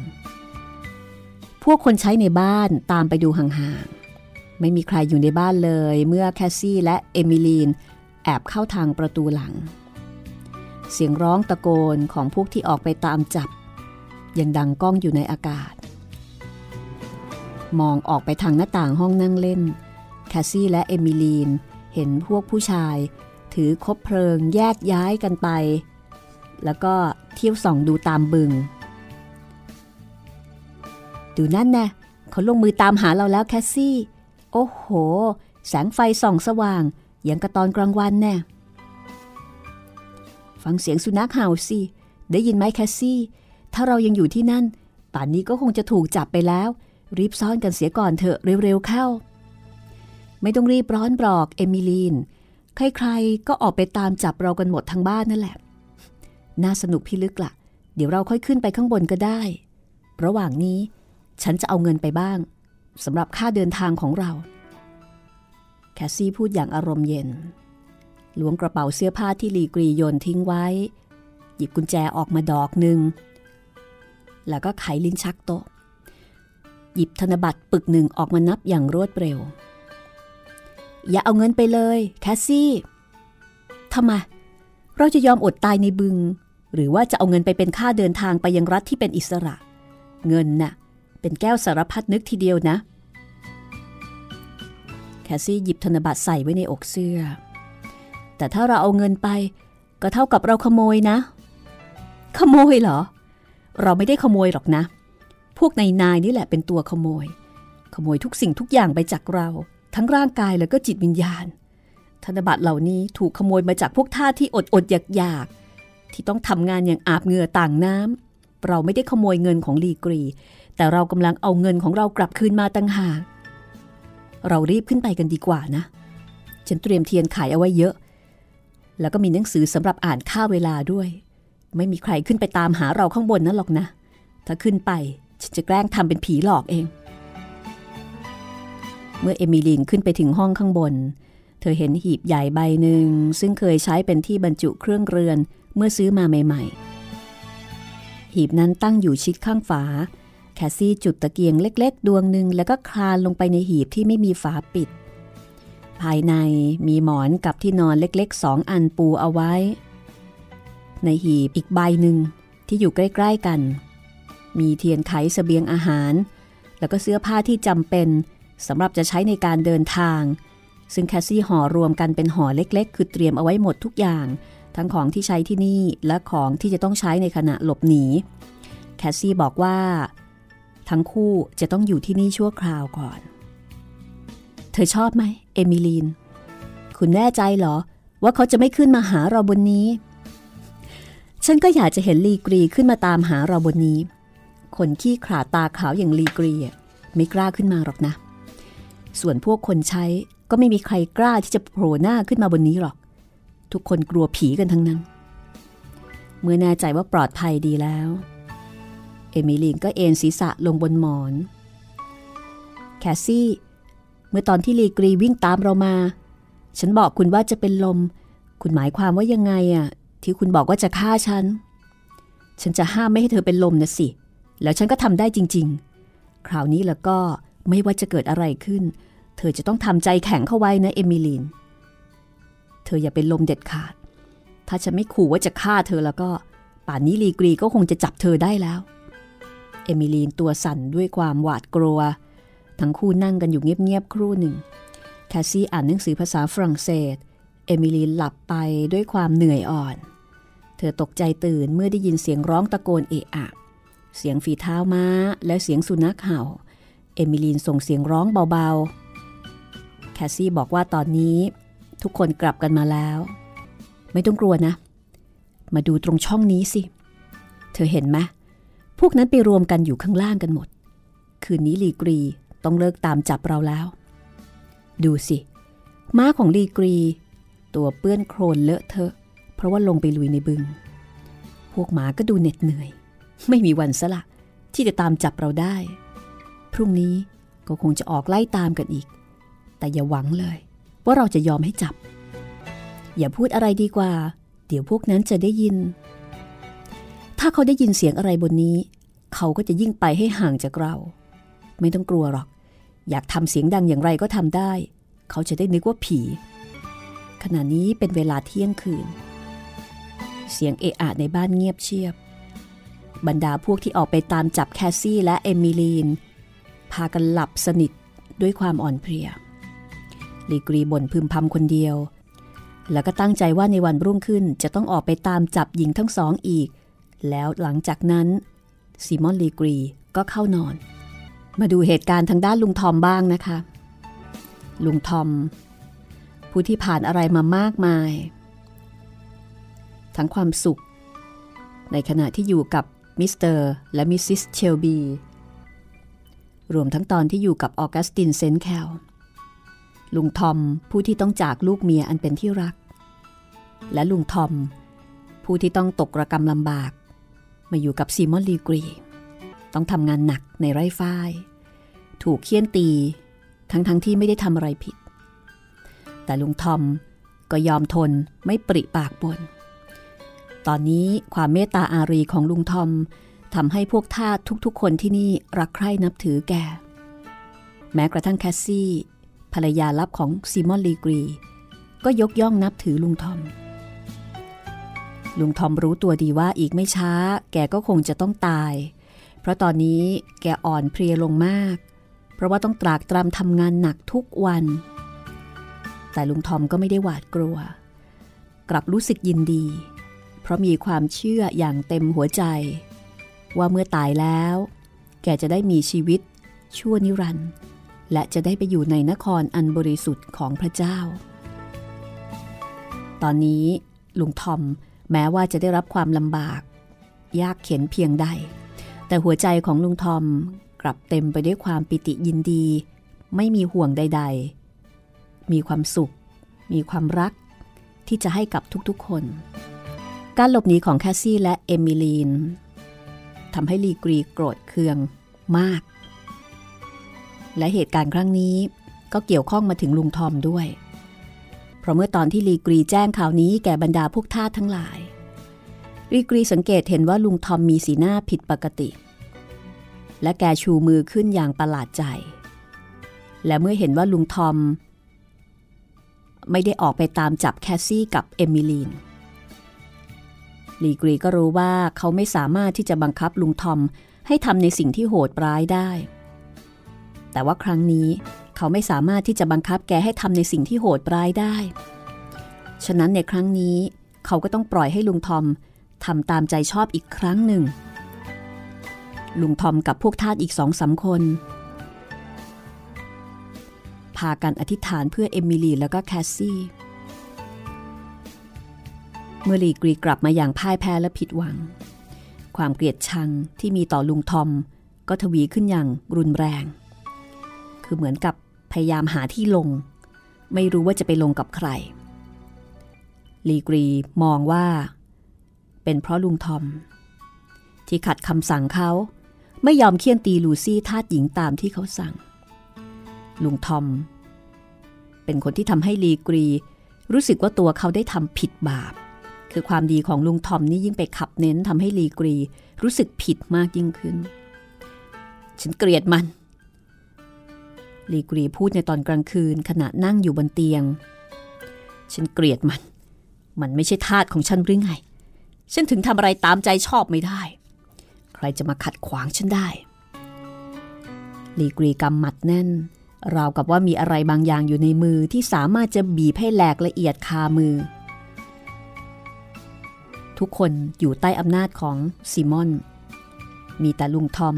พวกคนใช้ในบ้านตามไปดูห่างๆ ไม่มีใครอยู่ในบ้านเลย เมื่อแคสซี่และเอมิลีนแอบเข้าทางประตูหลัง เสียงร้องตะโกนของพวกที่ออกไปตามจับ ยังดังก้องอยู่ในอากาศ มองออกไปทางหน้าต่างห้องนั่งเล่น แคสซี่และเอมิลีน เห็นพวกผู้ชาย ถือคบเพลิงแยกย้ายกันไป แล้วก็เที่ยวส่องดูตามบึง ดูนั่นแน่เขาลงมือตามหาเราแล้วแคสซี่ โอ้โห แสงไฟส่องสว่างอย่างกะตอนกลางวันแน่ฟังเสียงสุนัขเห่าสิ ได้ยินไหมแคสซี่ ถ้าเรายังอยู่ที่นั่น ป่านนี้ก็คงจะถูกจับไปแล้ว รีบซ่อนกันเสียก่อนเถอะเร็วๆเข้า ไม่ต้องรีบร้อนหรอกเอมิลีน ใครๆก็ออกไปตามจับเรากันหมดทั้งบ้านนั่นแหละ น่าสนุกพี่ลึกละ่ะ เดี๋ยวเราค่อยขึ้นไปข้างบนก็ได้ ระหว่างนี้ฉันจะเอาเงินไปบ้างสำหรับค่าเดินทางของเรา แคสซี่พูดอย่างอารมณ์เย็นล้วงกระเป๋าเสื้อผ้าที่ลีกรีโยนทิ้งไว้ หยิบกุญแจออกมาดอกหนึ่ง แล้วก็ไขลิ้นชักโต๊ะ หยิบธนบัตรปึกหนึ่งออกมานับอย่างรวดเร็ว อย่าเอาเงินไปเลย แคสซี่ทำไมเราจะยอมอดตายในบึง หรือว่าจะเอาเงินไปเป็นค่าเดินทางไปยังรัฐที่เป็นอิสระ เงินน่ะ เป็นแก้วสารพัดนึกทีเดียวนะ แคสซี่หยิบธนบัตรใส่ไว้ในอกเสื้อ แต่ถ้าเราเอาเงินไป ก็เท่ากับเราขโมยนะ ขโมยเหรอ เราไม่ได้ขโมยหรอกนะ พวกนายนายนี่แหละเป็นตัวขโมย ขโมยทุกสิ่งทุกอย่างไปจากเรา ทั้งร่างกายแล้วก็จิตวิญญาณ ธนบัตรเหล่านี้ถูกขโมยมาจากพวกท่าที่อดอดอยากอยากที่ต้องทำงานอย่างอาบเหงื่อต่างน้ำเราไม่ได้ขโมยเงินของลีกรี แต่เรากำลังเอาเงินของเรากลับคืนมาตั้งหากเรารีบขึ้นไปกันดีกว่านะ ฉันเตรียมเทียนขายเอาไว้เยอะ แล้วก็มีหนังสือสำหรับอ่านค่าเวลาด้วย ไม่มีใครขึ้นไปตามหาเราข้างบนนั่นหรอกนะ ถ้าขึ้นไป ฉันจะแกล้งทำเป็นผีหลอกเอง เมื่อเอมิลีนขึ้นไปถึงห้องข้างบน เธอเห็นหีบใหญ่ใบหนึ่ง ซึ่งเคยใช้เป็นที่บรรจุเครื่องเรือนเมื่อซื้อมาใหม่ๆ หีบนั้นตั้งอยู่ชิดข้างฝา แคสซี่จุดตะเกียงเล็ก ๆ ดวงหนึ่งแล้วก็คลานลงไปในหีบที่ไม่มีฝาปิด ภายในมีหมอนกับที่นอนเล็กๆสองอันปูเอาไว้ ในหีบอีกใบหนึ่งที่อยู่ใกล้ ๆ กัน มีเทียนไข เสบียงอาหาร แล้วก็เสื้อผ้าที่จำเป็นสำหรับจะใช้ในการเดินทาง ซึ่งแคสซี่ห่อรวมกันเป็นห่อเล็กๆ คือเตรียมเอาไว้หมดทุกอย่าง ทั้งของที่ใช้ที่นี่และของที่จะต้องใช้ในขณะหลบหนี แคสซี่บอกว่า ทั้งคู่จะต้องอยู่ที่นี่ชั่วคราวก่อน เธอชอบไหมเอมิลีน คุณแน่ใจเหรอ ว่าเขาจะไม่ขึ้นมาหาเราบนนี้ ฉันก็อยากจะเห็นลีกรีขึ้นมาตามหาเราบนนี้ คนขี้ขลาดตาขาวอย่างลีกรีไม่กล้าขึ้นมาหรอกนะ ส่วนพวกคนใช้ก็ไม่มีใครกล้าที่จะโผล่หน้าขึ้นมาบนนี้หรอก ทุกคนกลัวผีกันทั้งนั้น เมื่อแน่ใจว่าปลอดภัยดีแล้ว เอมิลีนก็เอนศีรษะลงบนหมอน แคสซี่ เมื่อตอนที่ลีกรีวิ่งตามเรามา ฉันบอกคุณว่าจะเป็นลม คุณหมายความว่ายังไงอะที่คุณบอกว่าจะฆ่าฉัน ฉันจะห้ามไม่ให้เธอเป็นลมนะสิ แล้วฉันก็ทำได้จริง ๆ คราวนี้แล้วก็ไม่ว่าจะเกิดอะไรขึ้น เธอจะต้องทำใจแข็งเข้าไว้นะเอมิลีน เธออย่าเป็นลมเด็ดขาด ถ้าฉันไม่ขู่ว่าจะฆ่าเธอแล้วก็ ป่านนี้ลีกรีก็คงจะจับเธอได้แล้ว เอมิลีนตัวสั่นด้วยความหวาดกลัว ทั้งคู่นั่งกันอยู่เงียบๆครู่หนึ่ง แคสซี่อ่านหนังสือภาษาฝรั่งเศส เอมิลีนหลับไปด้วยความเหนื่อยอ่อน เธอตกใจตื่นเมื่อได้ยินเสียงร้องตะโกนเอะอะ เสียงฝีเท้าม้าและเสียงสุนัขเห่า เอมิลีนส่งเสียงร้องเบาๆ แคสซี่บอกว่าตอนนี้ทุกคนกลับกันมาแล้ว ไม่ต้องกลัวนะ มาดูตรงช่องนี้สิ เธอเห็นไหมพวกนั้นไปรวมกันอยู่ข้างล่างกันหมด คืนนี้ลีกรีต้องเลิกตามจับเราแล้ว ดูสิ ม้าของลีกรี ตัวเปื้อนโครนเลอะเทอะ เพราะว่าลงไปลุยในบึง พวกหมาก็ดูเหน็ดเหนื่อย ไม่มีวันสละที่จะตามจับเราได้ พรุ่งนี้ก็คงจะออกไล่ตามกันอีก แต่อย่าหวังเลย ว่าเราจะยอมให้จับ อย่าพูดอะไรดีกว่า เดี๋ยวพวกนั้นจะได้ยิน ถ้าเขาได้ยินเสียงอะไรบนนี้ เขาก็จะยิ่งไปให้ห่างจากเรา ไม่ต้องกลัวหรอก อยากทำเสียงดังอย่างไรก็ทำได้ เขาจะได้นึกว่าผี ขณะนี้เป็นเวลาเที่ยงคืน เสียงเอะอะในบ้านเงียบเชียบ บรรดาพวกที่ออกไปตามจับแคสซี่และเอมิลีน พากันหลับสนิทด้วยความอ่อนเพลียลีกรีบ่นพึมพำคนเดียว แล้วก็ตั้งใจว่าในวันรุ่งขึ้นจะต้องออกไปตามจับหญิงทั้งสองอีก แล้วหลังจากนั้นซีมอนลีกรีก็เข้านอน มาดูเหตุการณ์ทางด้านลุงทอมบ้างนะคะ ลุงทอม ผู้ที่ผ่านอะไรมามากมาย ทั้งความสุข ในขณะที่อยู่กับ มิสเตอร์และมิสซิสเชลบี รวมทั้งตอนที่อยู่กับออกัสตินเซนต์แคลร์ ลุงทอมผู้ที่ต้องจากลูกเมียอันเป็นที่รัก และลุงทอม ผู้ที่ต้องตกระกรรมลำบาก มาอยู่กับซีมอนลีกรี ต้องทำงานหนักในไร่ฝ้าย ถูกเฆี่ยนตีทั้งทั้งที่ไม่ได้ทำอะไรผิด แต่ลุงทอมก็ยอมทนไม่ปริปากบ่น ตอนนี้ความเมตตาอารีของลุงทอมทำให้พวกทาสทุกๆ คนที่นี่รักใคร่นับถือแก แม้กระทั่งแคสซี่ ภรรยาลับของซิมอนลีกรี ก็ยกย่องนับถือลุงทอม ลุงทอมรู้ตัวดีว่าอีกไม่ช้า แกก็คงจะต้องตาย เพราะตอนนี้แกอ่อนเพลียลงมาก เพราะว่าต้องตรากตรำทำงานหนักทุกวัน แต่ลุงทอมก็ไม่ได้หวาดกลัว กลับรู้สึกยินดี ราะมีความเชื่ออย่างเต็มหัวใจ ว่าเมื่อตายแล้ว แกจะได้มีชีวิต ชั่วนิรันดร์และจะได้ไปอยู่ในนครอันบริสุทธิ์ของพระเจ้า ตอนนี้ลุงทอมแม้ว่าจะได้รับความลำบาก ยากเข็นเพียงใด แต่หัวใจของลุงทอมกลับเต็มไปด้วยความปิติยินดี ไม่มีห่วงใด ๆ มีความสุข มีความรักที่จะให้กับทุกๆคน การหลบหนีของแคสซี่และเอมิลีนทำให้ลีกรีโกรธเคืองมาก และเหตุการณ์ครั้งนี้ก็เกี่ยวข้องมาถึงลุงทอมด้วย เพราะเมื่อตอนที่ลีกรีแจ้งข่าวนี้แก่บรรดาพวกทาสทั้งหลาย ลีกรีสังเกตเห็นว่าลุงทอมมีสีหน้าผิดปกติ และแกชูมือขึ้นอย่างประหลาดใจ และเมื่อเห็นว่าลุงทอม ไม่ได้ออกไปตามจับแคสซี่กับเอมิลีน ลีกรีก็รู้ว่าเขาไม่สามารถที่จะบังคับลุงทอมให้ทำในสิ่งที่โหดร้ายได้ แต่ว่าครั้งนี้เขาไม่สามารถที่จะบังคับแกให้ทำในสิ่งที่โหดร้ายได้ ฉะนั้นในครั้งนี้เขาก็ต้องปล่อยให้ลุงทอมทำตามใจชอบอีกครั้งหนึ่ง ลุงทอมกับพวกทาสอีกสองสามคน พากันอธิษฐานเพื่อเอมิลีนแล้วก็แคสซี่ เมื่อลีกรีกลับมาอย่างพ่ายแพ้และผิดหวัง ความเกลียดชังที่มีต่อลุงทอม ก็ทวีขึ้นอย่างรุนแรง คือเหมือนกับพยายามหาที่ลง ไม่รู้ว่าจะไปลงกับใคร ลีกรีมองว่า เป็นเพราะลุงทอม ที่ขัดคำสั่งเขาไม่ยอมเคี่ยนตีลูซี่ทาสหญิงตามที่เขาสั่ง ลุงทอม เป็นคนที่ทำให้ลีกรี รู้สึกว่าตัวเขาได้ทำผิดบาป คือความดีของลุงทอมนี่ยิ่งไปขับเน้นทำให้ลีกรี รู้สึกผิดมากยิ่งขึ้น ฉันเกลียดมัน ลีกรีพูดในตอนกลางคืนขณะนั่งอยู่บนเตียง ฉันเกลียดมัน มันไม่ใช่ทาสของฉันหรือไง ฉันถึงทำอะไรตามใจชอบไม่ได้ ใครจะมาขัดขวางฉันได้ ลีกรีกำหมัดแน่นราวกับว่ามีอะไรบางอย่างอยู่ในมือที่สามารถจะบีบให้แหลกละเอียดคามือ ทุกคนอยู่ใต้อำนาจของซิมอน มีแต่ลุงทอม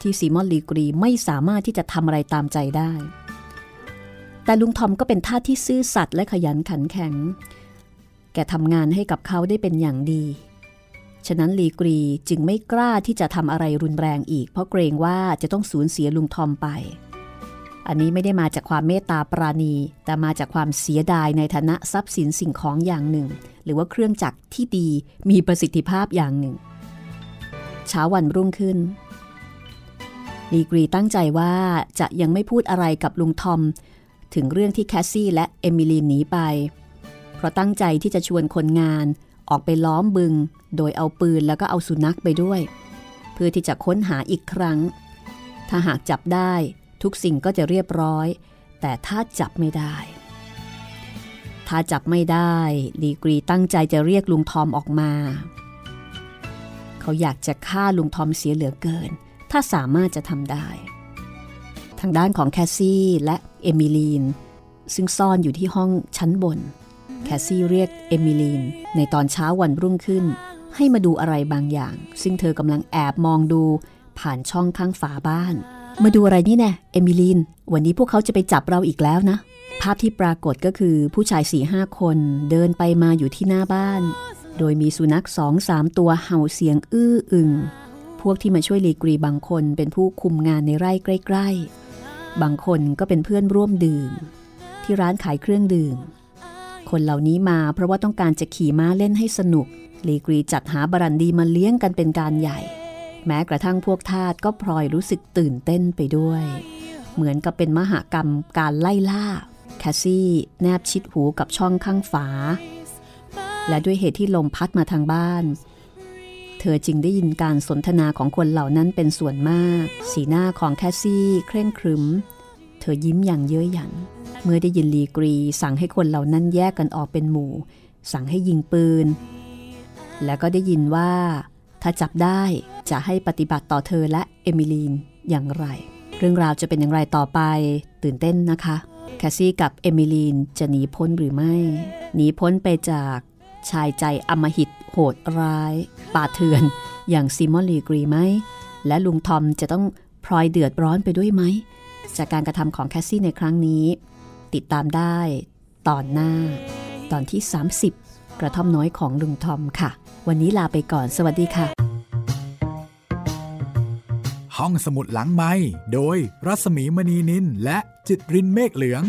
ที่ซิมอนลีกรีไม่สามารถที่จะทำอะไรตามใจได้ แต่ลุงทอมก็เป็นท่าที่ซื่อสัตย์และขยันขันแข็ง แกทำงานให้กับเขาได้เป็นอย่างดี ฉะนั้นลีกรีจึงไม่กล้าที่จะทำอะไรรุนแรงอีก เพราะเกรงว่าจะต้องสูญเสียลุงทอมไป อันนี้ไม่ได้มาจากความเมตตาปราณี แต่มาจากความเสียดายในฐานะทรัพย์สินสิ่งของอย่างหนึ่ง หรือว่าเครื่องจักรที่ดีมีประสิทธิภาพอย่างหนึ่ง เช้าวันรุ่งขึ้นลีกรีตั้งใจว่าจะยังไม่พูดอะไรกับลุงทอม ถึงเรื่องที่แคสซี่และเอมิลีนหนีไป เพราะตั้งใจที่จะชวนคนงานออกไปล้อมบึง โดยเอาปืนแล้วก็เอาสุนัขไปด้วย เพื่อที่จะค้นหาอีกครั้ง ถ้าหากจับได้ ทุกสิ่งก็จะเรียบร้อย แต่ถ้าจับไม่ได้ ถ้าจับไม่ได้ลีกรีตั้งใจจะเรียกลุงทอมออกมา เขาอยากจะฆ่าลุงทอมเสียเหลือเกิน ถ้าสามารถจะทำได้ ทางด้านของแคสซี่และเอมิลีนซึ่งซ่อนอยู่ที่ห้องชั้นบน แคสซี่เรียกเอมิลีนในตอนเช้าวันรุ่งขึ้น ให้มาดูอะไรบางอย่าง ซึ่งเธอกำลังแอบมองดูผ่านช่องข้างฝาบ้าน มาดูอะไรนี่แน่ะเอมิลีน วันนี้พวกเขาจะไปจับเราอีกแล้วนะ ภาพที่ปรากฏก็คือผู้ชายสี่ห้าคนเดินไปมาอยู่ที่หน้าบ้าน โดยมีสุนัขสองสามตัวเห่าเสียงอื้ออึง พวกที่มาช่วยลีกรีบางคนเป็นผู้คุมงานในไร่ใกล้ๆ บางคนก็เป็นเพื่อนร่วมดื่ม ที่ร้านขายเครื่องดื่ม คนเหล่านี้มาเพราะว่าต้องการจะขี่ม้าเล่นให้สนุกลีกรีจัดหาบรันดีมาเลี้ยงกันเป็นการใหญ่ แม้กระทั่งพวกทาสก็พลอยรู้สึกตื่นเต้นไปด้วย เหมือนกับเป็นมหากรรมการไล่ล่า แคสซี่แนบชิดหูกับช่องข้างฝา และด้วยเหตุที่ลมพัดมาทางบ้าน เธอจึงได้ยินการสนทนาของคนเหล่านั้นเป็นส่วนมาก สีหน้าของแคสซี่เคร่งขรึม เธอยิ้มอย่างเย้ยหยัน เมื่อได้ยินลีกรี สั่งให้คนเหล่านั้นแยกกันออกเป็นหมู่ สั่งให้ยิงปืน แล้วก็ได้ยินว่า ถ้าจับได้จะให้ปฏิบัติต่อเธอและเอมิลีนอย่างไร เรื่องราวจะเป็นอย่างไรต่อไป ตื่นเต้นนะคะ แคสซี่กับเอมิลีนจะหนีพ้นหรือไม่ หนีพ้นไปจากชายใจอำมหิตโหดร้าย ป่าเถื่อน อย่างซิมอนลีกรีไหม และลุงทอมจะต้องพลอยเดือดร้อนไปด้วยไหม จากการกระทำของแคสซี่ในครั้งนี้ ติดตามได้ตอนหน้า ตอนที่ 30 กระท่อมน้อยของลุงทอมค่ะ วันนี้ลาไปก่อน สวัสดีค่ะ ห้องสมุดหลังไม้โดยรัสมีมณีนินและจิตรินเมฆเหลือง